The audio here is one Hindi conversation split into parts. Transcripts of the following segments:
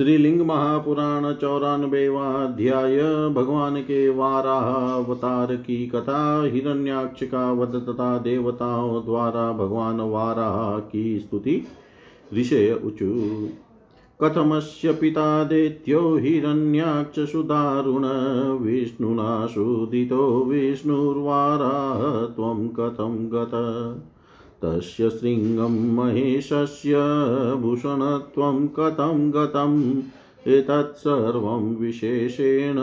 श्रीलिंग महापुराण चौरानवेवा अध्याय भगवान के वाराह अवतार की कथा हिरण्याक्ष का वध तथा देवताओं द्वारा भगवान वाराह की स्तुति। ऋषय उचु। कथमस्य पिता देत्यो हिरण्याक्षसुदारुण, विष्णुना सुदितो विष्णुर्वाराह त्वं कथं गत। तस्य शृङ्गं महेशस्य भूषणत्वं कथं गतम्? एतत् सर्वं विशेषेण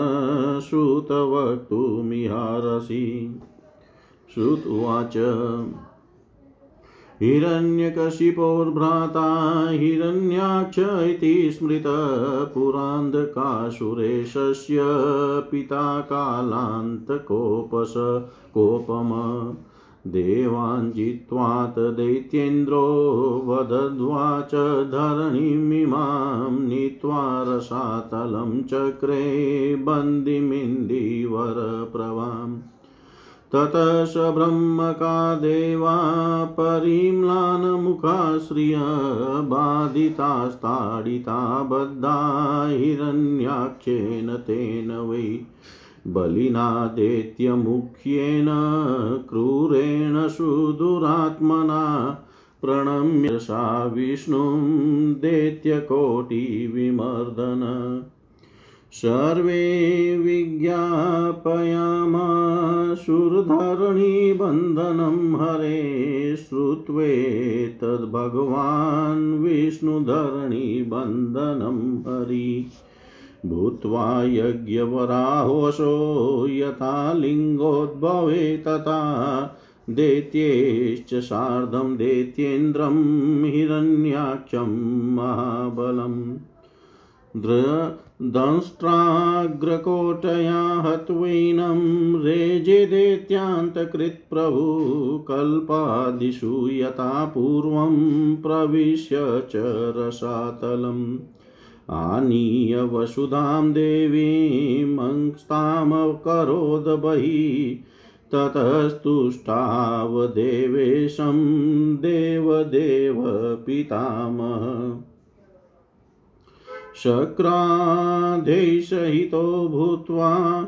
श्रुतवक्तुमिहारसि श्रुत उवाच हिरण्यकशिपोर्भ्राता, हिरण्याक्ष इति स्मृतपुरान्धकासुरेशस्य पिता कालान्तकोपस कोपम। देवान् जित्वात् दैत्येन्द्रो वदद्वाच धरणिमिमां नीत्वा रसातलं चक्रे बन्दिमिन्दिवरप्रभाम् ततः स ब्रह्मका देवा परिम्लानमुखाश्रिय बाधितास्ताडिता बद्धा हिरण्याख्येन तेन वै बलिनादेत्यमुख्येन क्रूरेण सुदुरात्मना प्रणम्य सा विष्णुं दैत्यकोटिविमर्दन। सर्वे विज्ञापयामाशुरधरणिबन्धनं हरे श्रुत्वेतद्भगवान् विष्णुधरणिबन्धनं हरि। भूत्वा यज्ञवराहोषो यथा लिङ्गोद्भवे तथा दैत्यैश्च सार्धं दैत्येन्द्रं हिरण्याक्षं महाबलम् दंष्ट्राग्रकोटया हत्वैनं रेजेदेत्यान्तकृत्प्रभु कल्पादिषु यथा पूर्वं प्रविश्य च रसातलम्। आनीय वसुधां देवीमंस्तामकरोद बहिः, ततस्तुष्टावदेवेशं देवदेव पितामह। शक्राधैसहितो भूत्वा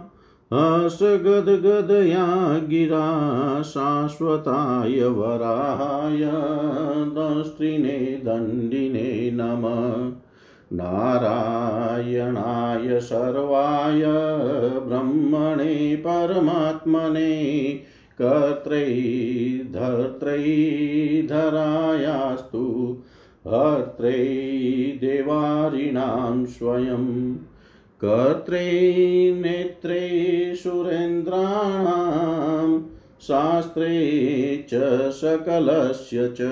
हसगद्गदया गिरा शाश्वताय वराहाय दंष्ट्रिणे दण्डिने नमः। नारायणाय सर्वाय ब्रह्मणे परमात्मने कर्त्रै धर्त्रै धरायास्तु हर्त्रै देवारिणां स्वयं, कर्त्रे नेत्रे सुरेन्द्राणां, शास्त्रे च सकलस्य च।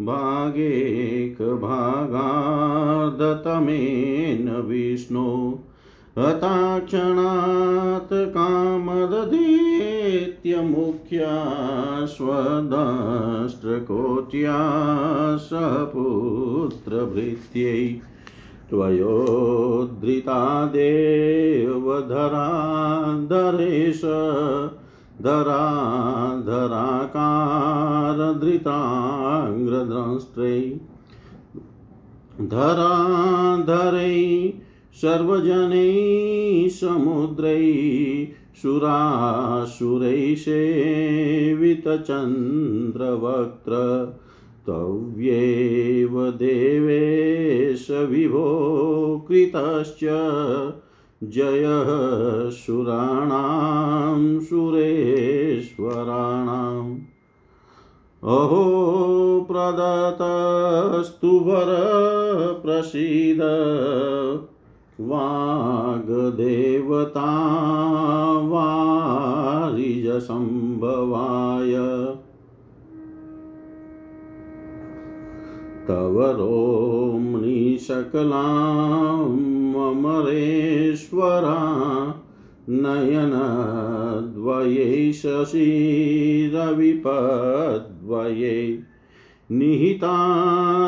भागेकभागार्धतमेन विष्णो। हताक्षणात् कामदधेत्यमुख्या स्वदष्ट्रकोट्या सपुत्रभृत्यै त्वयोद्धृता देवधराधरेश धराधराकारधृताङ्ग्रद्रष्ट्रै धराधरै सर्वजनैः समुद्रै सुरासुरैसेवितचन्द्रवक्त्र तव्येव देवेश विभो कृतश्च। जयः सुराणां सुरेश्वराणाम् अहो प्रदत्तस्तु वरप्रसीद वाग्देवता वारिजसम्भवाय। तव रोम्णि सकलां मम समरेश्वरा नयनद्वये शशिरविपद्वये निहिता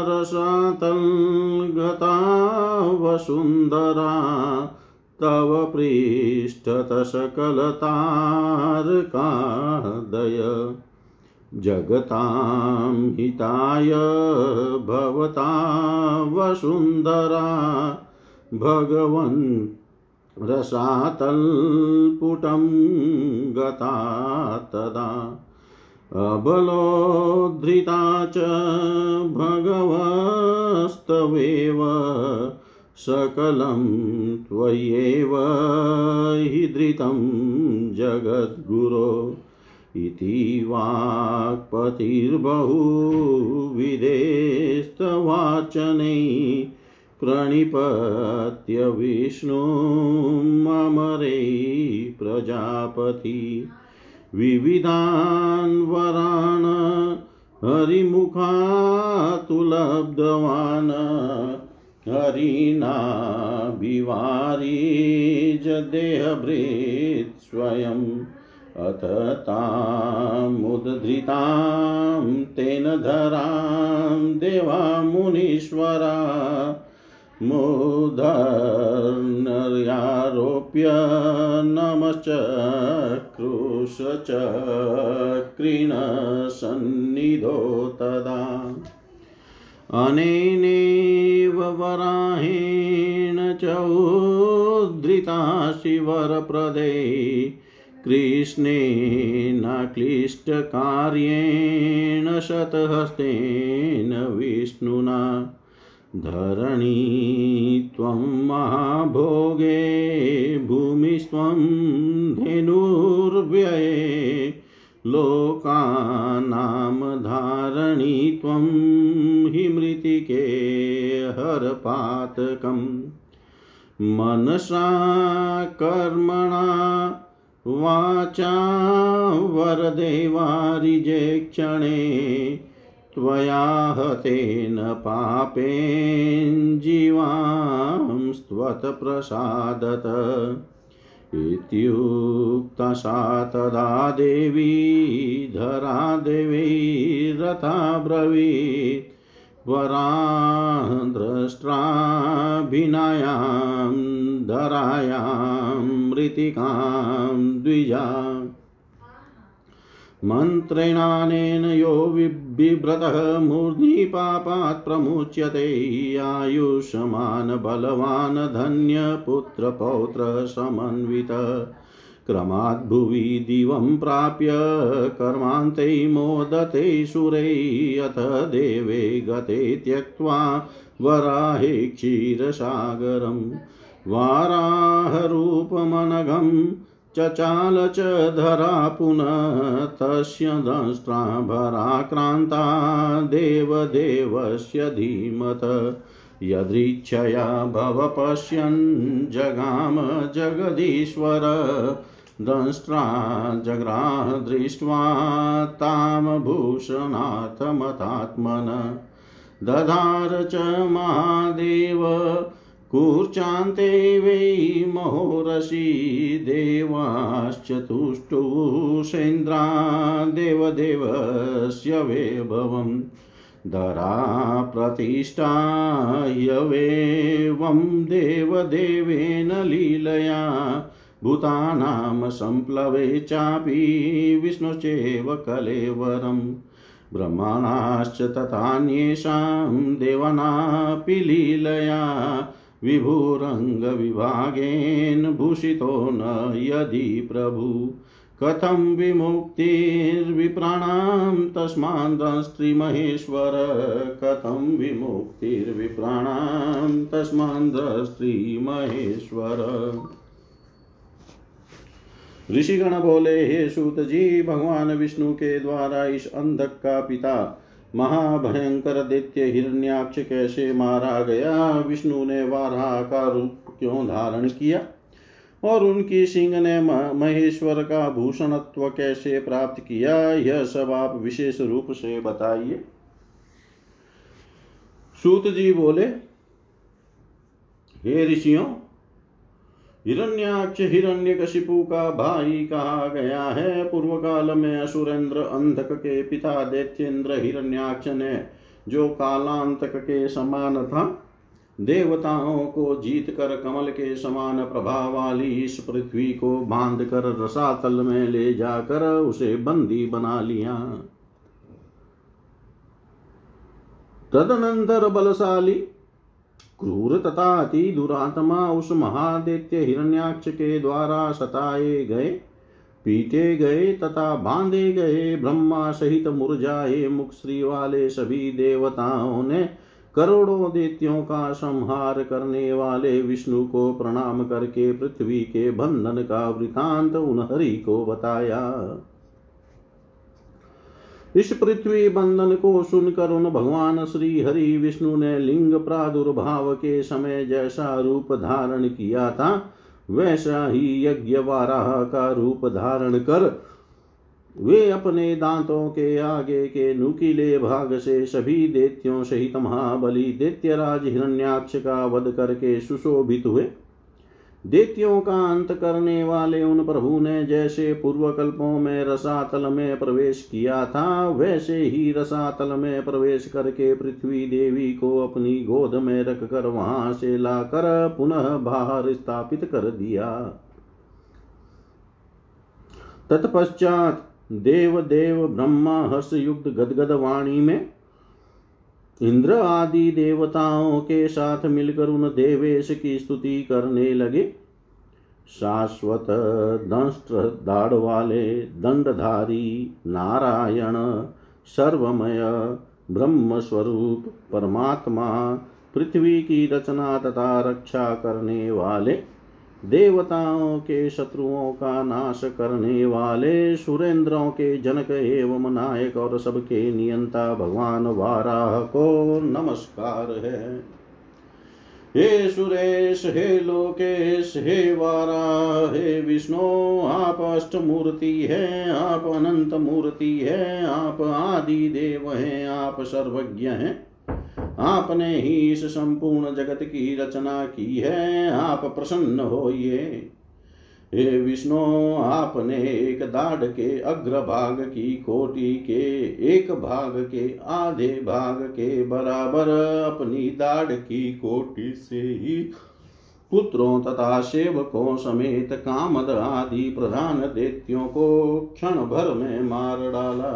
रसातल्गता वसुन्धरा तव पृष्ठतसकलतारकादय। जगतां हिताय भवता वसुन्धरा भगवन् रसातल्पुटं गता तदा। अबलोद्धृता च भगवस्तवेव सकलं त्वय्येव हि धृतं जगद्गुरो। इति वाक्पतिर्बहुविधेस्तवाचनै प्रणिपत्य विष्णुममरे प्रजापति। विविधान् वरान् हरिमुखातु लब्धवान् हरिणा विवारीजदेहभृत् स्वयम्। अथ तामुद्धृतां तेन धरां देवा मुनीश्वरा मुदर्नर्यारोप्य नमश्चक्रुशचक्रिणसन्निधो तदा। अनेनेव वराहेण चोद्धृता शिवरप्रदे। कृष्णेनाक्लिष्टकार्येण शतहस्तेन विष्णुना। धरणी त्वं महाभोगे, भूमिस्त्वं धेनुर्व्यये लोकानां धारणी त्वं हि मृतिके हरपातकम् मनसा कर्मणा वाचा, वरदेवारिजे क्षणे त्वया हतेन पापेन जीवां स्त्वत्प्रसादत इत्युक्ता सा तदा देवी, धरा देवी, रथा ब्रवीत्। वरान्द्रष्ट्राभिनायां, धरायां मृतिकां द्विजा मन्त्रेणानेन यो बिभ्रतः मूर्ध्नि पापात् प्रमुच्यते। आयुष्मान् बलवान् धन्यपुत्रपौत्रः समन्वितः। क्रमात् भुवि दिवं प्राप्य कर्मान्ते मोदते सुरे। अथ देवे गते त्यक्त्वा वराहे क्षीरसागरं वाराहरूपमनघं चचाल च धरा पुनः तस्य दंष्ट्राभराक्रान्ता देवदेवस्य धीमत। यदृच्छया भव पश्यन् जगाम जगदीश्वर। दंष्ट्रा जग्राह दृष्ट्वा तामभूषणाथमतात्मन दधार च महादेव कूर्चान्ते वै महोरसि देवाश्चतुष्टुषेन्द्रा देवदेवस्य वैभवम् धरा प्रतिष्ठायवेवं देवदेवेन लीलया भूतानां सम्प्लवे चापि विष्णुश्चैव कलेवरम् ब्रह्मणाश्च तथान्येषां देवानापि लीलया विभुरङ्गविभागेन भूषितो न यदि प्रभु। कथं विमुक्तिर्विप्राणां तस्माद्स्त्रीमहेश्वर कथं विमुक्तिर्विप्राणां तस्माद्स्त्रीमहेश्वर ऋषिगण बोले, हे सूत जी भगवान विष्णु के द्वारा इस अंधक का पिता महाभयंकर दैत्य हिरण्याक्ष कैसे मारा गया? विष्णु ने वाराह का रूप क्यों धारण किया? और उनकी सिंह ने महेश्वर का भूषणत्व कैसे प्राप्त किया? यह सब आप विशेष रूप से बताइए। सूत जी बोले, हे ऋषियों हिरण्याक्ष हिरण्य कशिपु का भाई कहा गया है। पूर्व काल में असुरेंद्र अंधक के पिता दैत्येंद्र हिरण्याक्ष ने जो कालांतक के समान था, देवताओं को जीत कर कमल के समान प्रभाव वाली इस पृथ्वी को बाँध कर रसातल में ले जाकर उसे बंदी बना लिया। तदनंतर बलशाली क्रूर तथा अति दुरात्मा उस महादेत्य हिरण्याक्ष के द्वारा सताए गए, पीटे गए तथा बांधे गए ब्रह्मा सहित मुरझाए मुख श्री वाले सभी देवताओं ने करोड़ों दैत्यों का संहार करने वाले विष्णु को प्रणाम करके पृथ्वी के बंधन का वृतांत उन हरि को बताया। इस पृथ्वी बंधन को सुनकर उन भगवान श्री हरि विष्णु ने लिंग प्रादुर्भाव के समय जैसा रूप धारण किया था, वैसा ही यज्ञ वाराह का रूप धारण कर वे अपने दांतों के आगे के नुकीले भाग से सभी देत्यों सहित महाबली दैत्यराज हिरण्याक्ष का वध करके सुशोभित हुए। देत्यों का अंत करने वाले उन प्रभु ने जैसे पूर्व कल्पों में रसातल में प्रवेश किया था, वैसे ही रसातल में प्रवेश करके पृथ्वी देवी को अपनी गोद में रख कर वहाँ से लाकर पुनः बाहर स्थापित कर दिया। तत्पश्चात देव देव ब्रह्मा हर्ष युक्त गदगद वाणी में इंद्र आदि देवताओं के साथ मिलकर उन देवेश की स्तुति करने लगे। शाश्वत दंष्ट दाढ़ वाले दंडधारी, नारायण, सर्वमय ब्रह्म स्वरूप परमात्मा, पृथ्वी की रचना तथा रक्षा करने वाले देवताओं के शत्रुओं का नाश करने वाले सुरेंद्रों के जनक एवं नायक और सबके नियंता भगवान वाराह को नमस्कार है। हे सुरेश, हे लोकेश, हे वारा हे विष्णु, आप अष्ट मूर्ति है, आप अनंत मूर्ति है, आप आदि देव हैं, आप सर्वज्ञ हैं। आपने ही इस संपूर्ण जगत की रचना की है, आप प्रसन्न होइए। हे विष्णु, आपने एक दाढ़ के अग्रभाग की कोटि के एक भाग के आधे भाग के बराबर अपनी दाढ़ की कोटि से ही पुत्रों तथा सेवकों समेत कामद आदि प्रधान दैत्यों को क्षण भर में मार डाला।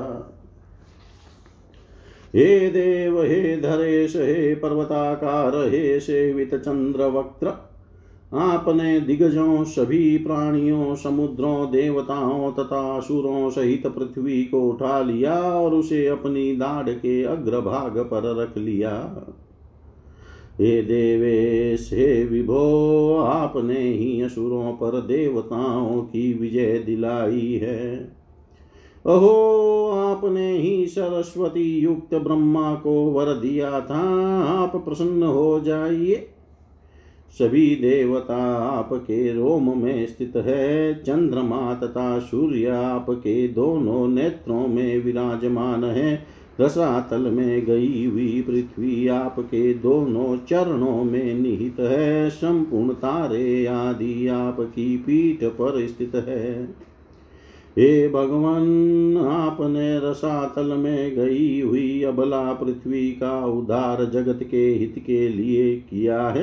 हे देव, हे धरेश हे पर्वताकार, हे सेवित चंद्र वक्त्र आपने दिग्गजों, सभी प्राणियों, समुद्रों, देवताओं तथा असुरों सहित पृथ्वी को उठा लिया और उसे अपनी दाढ़ के अग्रभाग पर रख लिया। हे देवेश, हे विभो, आपने ही असुरों पर देवताओं की विजय दिलाई है। अहो, आपने ही सरस्वती युक्त ब्रह्मा को वर दिया था, आप प्रसन्न हो जाइए। सभी देवता आपके रोम में स्थित है, चंद्रमा तथा सूर्य आपके दोनों नेत्रों में विराजमान है। रसातल में गई हुई पृथ्वी आपके दोनों चरणों में निहित है, संपूर्ण तारे आदि आपकी पीठ पर स्थित है। हे भगवान, आपने रसातल में गई हुई अबला पृथ्वी का उद्धार जगत के हित के लिए किया है।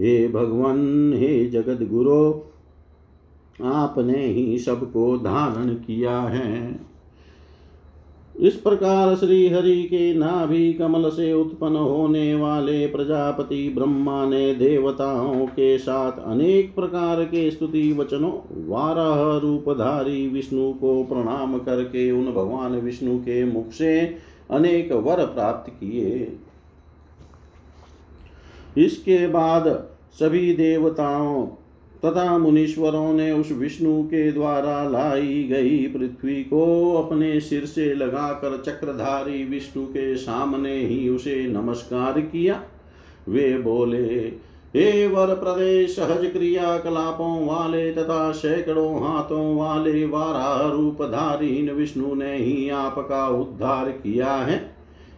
हे भगवान, हे जगत गुरु आपने ही सबको धारण किया है। इस प्रकार श्री हरि के नाभि कमल से उत्पन्न होने वाले प्रजापति ब्रह्मा ने देवताओं के साथ अनेक प्रकार के स्तुति वचनों, वाराह रूपधारी विष्णु को प्रणाम करके उन भगवान विष्णु के मुख से अनेक वर प्राप्त किए। इसके बाद सभी देवताओं तथा मुनीश्वरों ने उस विष्णु के द्वारा लाई गई पृथ्वी को अपने सिर से लगाकर चक्रधारी विष्णु के सामने ही उसे नमस्कार किया। वे बोले, हे वर प्रदेश सहज क्रिया कलापों वाले तथा सैकड़ों हाथों वाले वारा रूपधारीन विष्णु ने ही आपका उद्धार किया है।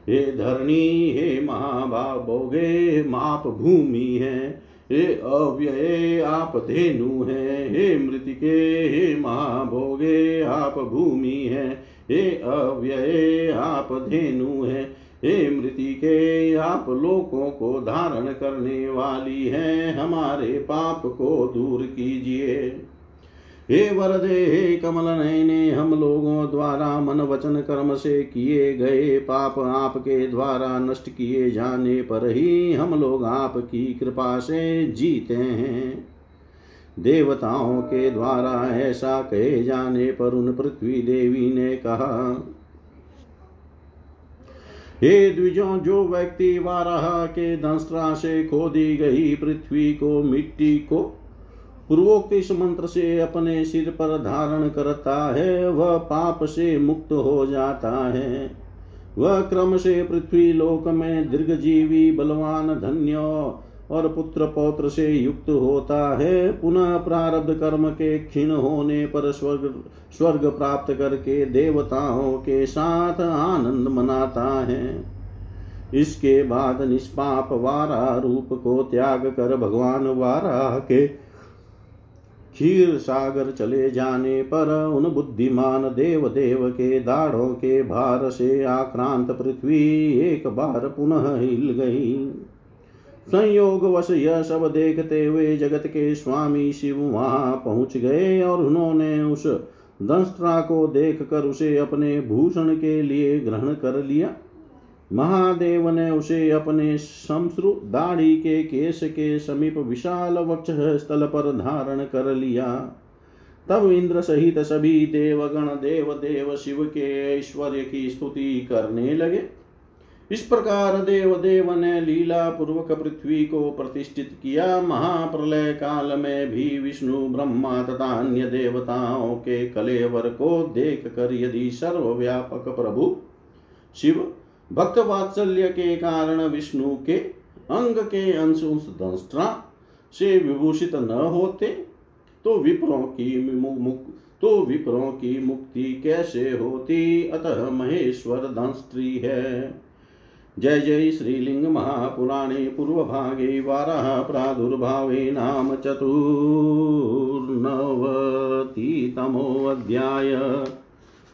हे धरणी, हे महाभावोगे माप भूमि है। हे अव्यये, आप धेनु हैं। हे मृतिके, हे महाभोगे, आप भूमि हैं। हे अव्यये, आप धेनु हैं। हे मृतिके, आप लोकों को धारण करने वाली हैं। हमारे पाप को दूर कीजिए। हे वरदे, हे कमल नयने, हम लोगों द्वारा मन वचन कर्म से किए गए पाप आपके द्वारा नष्ट किए जाने पर ही हम लोग आपकी कृपा से जीते हैं। देवताओं के द्वारा ऐसा कहे जाने पर उन पृथ्वी देवी ने कहा, हे द्विजों, जो व्यक्ति वाराह के दंस्त्रा से खोदी गई पृथ्वी को, मिट्टी को पूर्वोक्त इस मंत्र से अपने सिर पर धारण करता है, वह पाप से मुक्त हो जाता है। वह क्रम से पृथ्वी लोक में दीर्घजीवी, बलवान, धन्य और पुत्र पौत्र से युक्त होता है। पुनः प्रारब्ध कर्म के क्षीण होने पर स्वर्ग स्वर्ग प्राप्त करके देवताओं के साथ आनंद मनाता है। इसके बाद निष्पाप वारा रूप को त्याग कर भगवान वारा के क्षीर सागर चले जाने पर उन बुद्धिमान देव देव के दाढ़ों के भार से आक्रांत पृथ्वी एक बार पुनः हिल गई। संयोग वश यह सब देखते हुए जगत के स्वामी शिव वहाँ पहुँच गए और उन्होंने उस दंष्ट्रा को देख कर उसे अपने भूषण के लिए ग्रहण कर लिया। महादेव ने उसे अपने शमश्रु दाढ़ी के केश के समीप विशाल वक्ष स्थल पर धारण कर लिया। तब इंद्र सहित सभी देवगण देव देव शिव के ऐश्वर्य की स्तुति करने लगे। इस प्रकार देव देव ने लीला पूर्वक पृथ्वी को प्रतिष्ठित किया। महाप्रलय काल में भी विष्णु, ब्रह्मा तथा अन्य देवताओं के कलेवर को देख कर यदि सर्वव्यापक प्रभु शिव भक्त वात्सल्य के कारण विष्णु के अंग के अंश दंष्ट्रा से विभूषित न होते तो विप्रों की मुक तो विप्रों की मुक्ति कैसे होती? अतः महेश्वर दंष्ट्री है। जय जय श्रीलिंग महापुराणे पूर्व भागे वाराः प्रादुर्भावे नाम चतुर्नवतितमोऽध्याय।